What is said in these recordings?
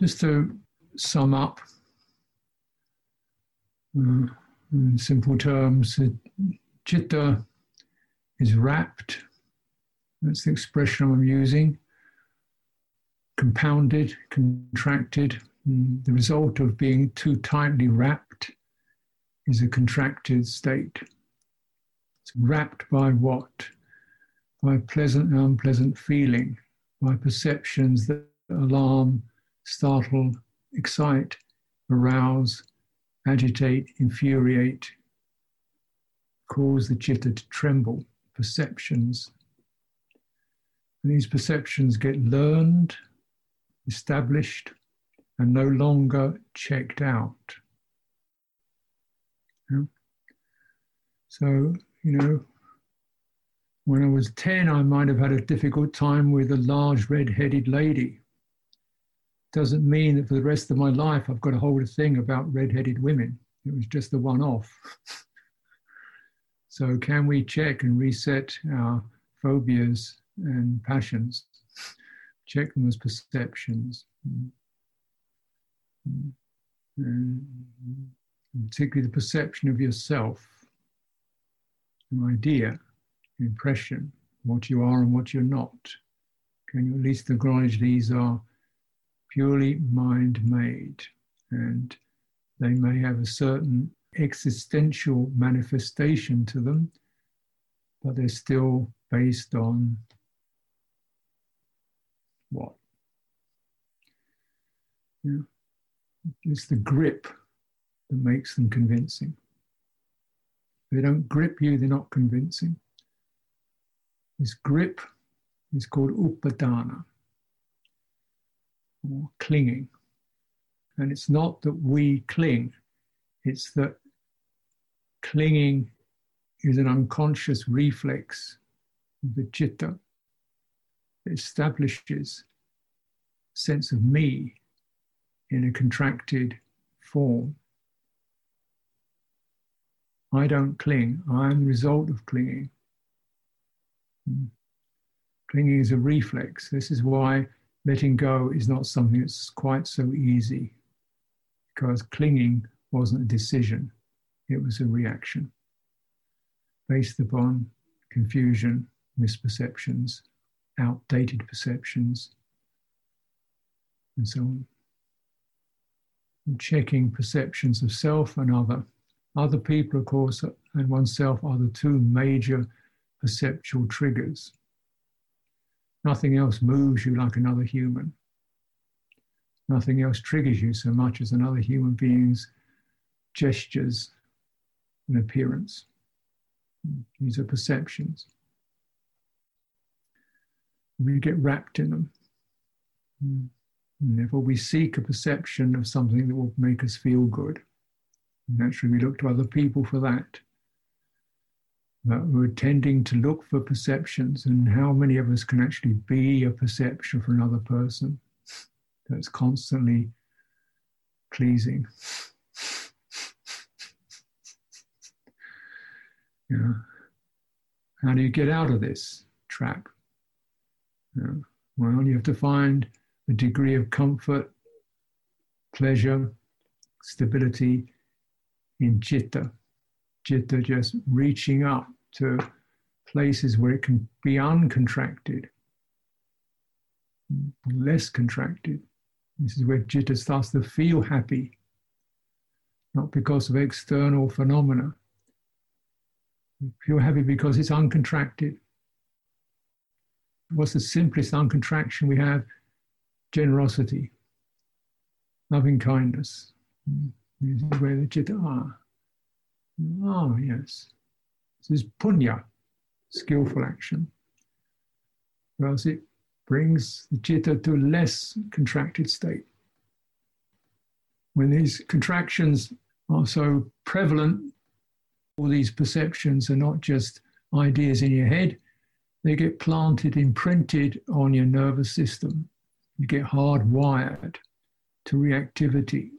just to sum up, uh, in simple terms, chitta is wrapped. That's the expression I'm using. Compounded, contracted. The result of being too tightly wrapped is a contracted state. It's wrapped by what? By pleasant and unpleasant feeling, by perceptions that alarm, startle, excite, arouse, agitate, infuriate, cause the chitta to tremble, perceptions. And these perceptions get learned, established, and no longer checked out. Yeah. So, you know, when I was 10, I might have had a difficult time with a large red headed lady. Doesn't mean that for the rest of my life I've got to hold a thing about red headed women. It was just a one off. so, can we check and reset our phobias and passions? Check them as perceptions. Mm-hmm. And particularly the perception of yourself, an idea impression, what you are and what you're not. Can you at least acknowledge these are purely mind made and they may have a certain existential manifestation to them, but they're still based on what? Yeah. It's the grip that makes them convincing. If they don't grip you, they're not convincing. This grip is called upadana, or clinging. And it's not that we cling, it's that clinging is an unconscious reflex of the chitta. It establishes sense of me in a contracted form. I don't cling, I am the result of clinging. Hmm. Clinging is a reflex. This is why letting go is not something that's quite so easy, because clinging wasn't a decision, it was a reaction based upon confusion, misperceptions, outdated perceptions, and so on. And checking perceptions of self and other. Other people, of course, and oneself are the two major perceptual triggers. Nothing else moves you like another human. Nothing else triggers you so much as another human being's gestures and appearance. These are perceptions. We get wrapped in them. And therefore, we seek a perception of something that will make us feel good. Naturally, we look to other people for that we're tending to look for perceptions, and how many of us can actually be a perception for another person that's constantly pleasing? Yeah. How do you get out of this trap? Well, you have to find a degree of comfort, pleasure, stability in chitta. Chitta just reaching up to places where it can be uncontracted, less contracted. This is where Chitta starts to feel happy, not because of external phenomena. feel happy because it's uncontracted. What's the simplest uncontraction we have? Generosity, loving kindness. This is where the Chitta are. Oh, yes. This is punya, skillful action. Whereas it brings the chitta to a less contracted state. When these contractions are so prevalent, all these perceptions are not just ideas in your head, they get planted, imprinted on your nervous system. You get hardwired to reactivity,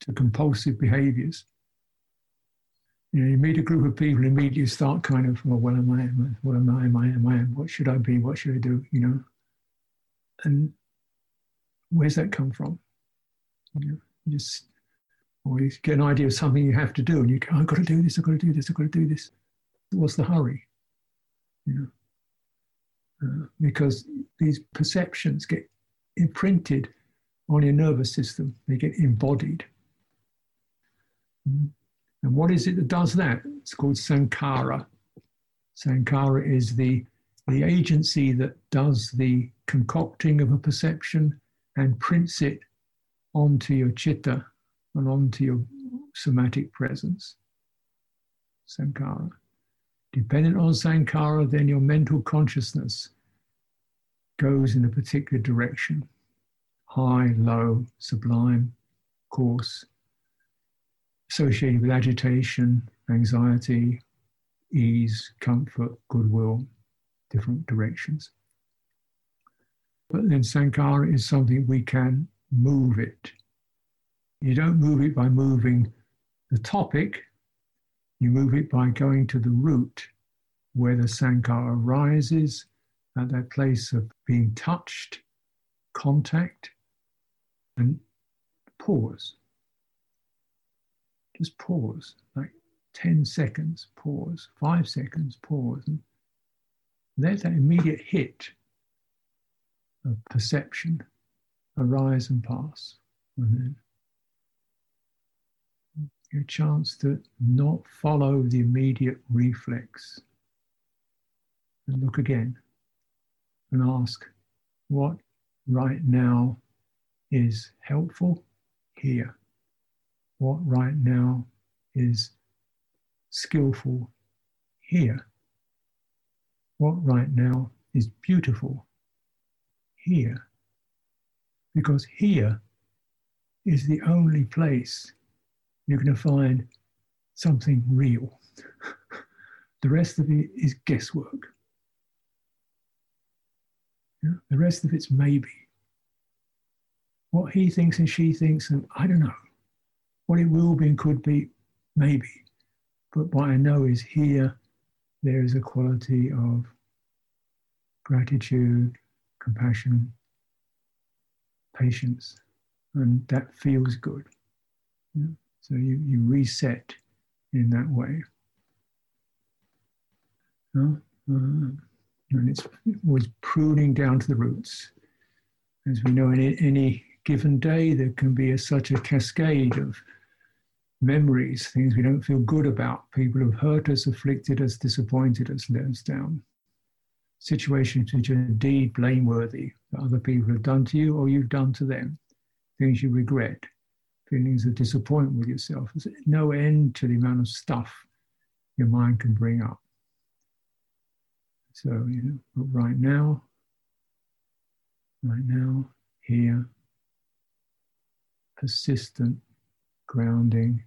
to compulsive behaviors you know, you meet a group of people, and immediately start kind of, well, what am I? What am I? Am I? Am I? What should I be? What should I do? You know, and Where's that come from? You, you just, get an idea of something you have to do, and you go, I've got to do this, I've got to do this, I've got to do this. What's the hurry? You know, uh, because these perceptions get imprinted on your nervous system, they get embodied. Mm. And what is it that does that? It's called Sankhara. Sankhara is the, the agency that does the concocting of a perception and prints it onto your chitta and onto your somatic presence. Sankhara. Dependent on Sankhara, then your mental consciousness goes in a particular direction high, low, sublime, coarse, associated with agitation, anxiety, ease, comfort, goodwill, different directions. But then sankhara is something we can move it. You don't move it by moving the topic, you move it by going to the root where the sankhara arises at that place of being touched, contact, and pause. Just pause, like 10 seconds, pause, five seconds, pause. And let that immediate hit of perception arise and pass. And then your chance to not follow the immediate reflex. And look again and ask what right now is helpful here. What right now is skillful here. What right now is beautiful here. Because here is the only place you're going to find something real. the rest of it is guesswork. Yeah? The rest of it's maybe. What he thinks and she thinks, and I don't know. What it will be and could be, maybe. But what I know is here there is a quality of gratitude, compassion, patience, and that feels good. Yeah? So you, you reset in that way. Uh, and it's always pruning down to the roots. As we know, in any given day, there can be a, such a cascade of memories, things we don't feel good about, people who've hurt us, afflicted us, disappointed us, let us down. Situations which are indeed blameworthy that other people have done to you or you've done to them, things you regret, feelings of disappointment with yourself. There's no end to the amount of stuff your mind can bring up. So, you know, right now, right now, here, persistent grounding,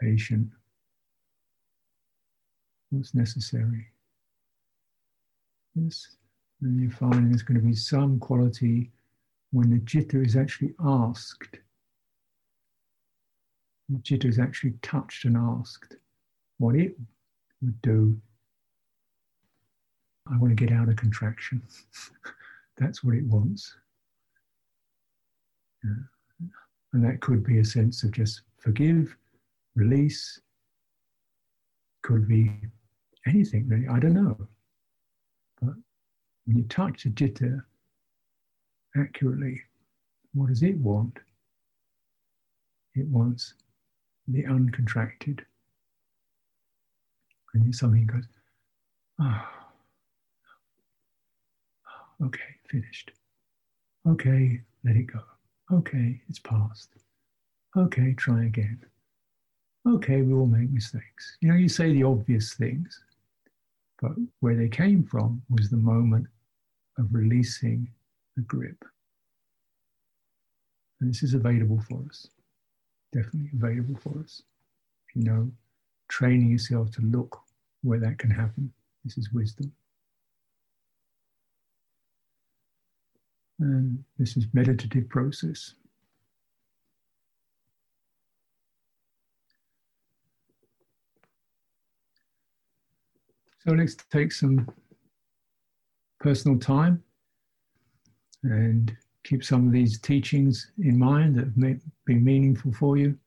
patient, what's necessary. Yes, and you find there's going to be some quality when the citta is actually asked. The citta is actually touched and asked what it would do. I want to get out of contraction. That's what it wants. Yeah. And that could be a sense of just forgive, release, could be anything really, I don't know. But when you touch a citta accurately, what does it want? It wants the uncontracted. And something goes, ah, oh, okay, finished. Okay, let it go. Okay, it's past. Okay, try again. Okay, we all make mistakes. You know, you say the obvious things, but where they came from was the moment of releasing the grip. And this is available for us, definitely available for us. You know, training yourself to look where that can happen, this is wisdom. And this is meditative process. So let's take some personal time and keep some of these teachings in mind that have been meaningful for you.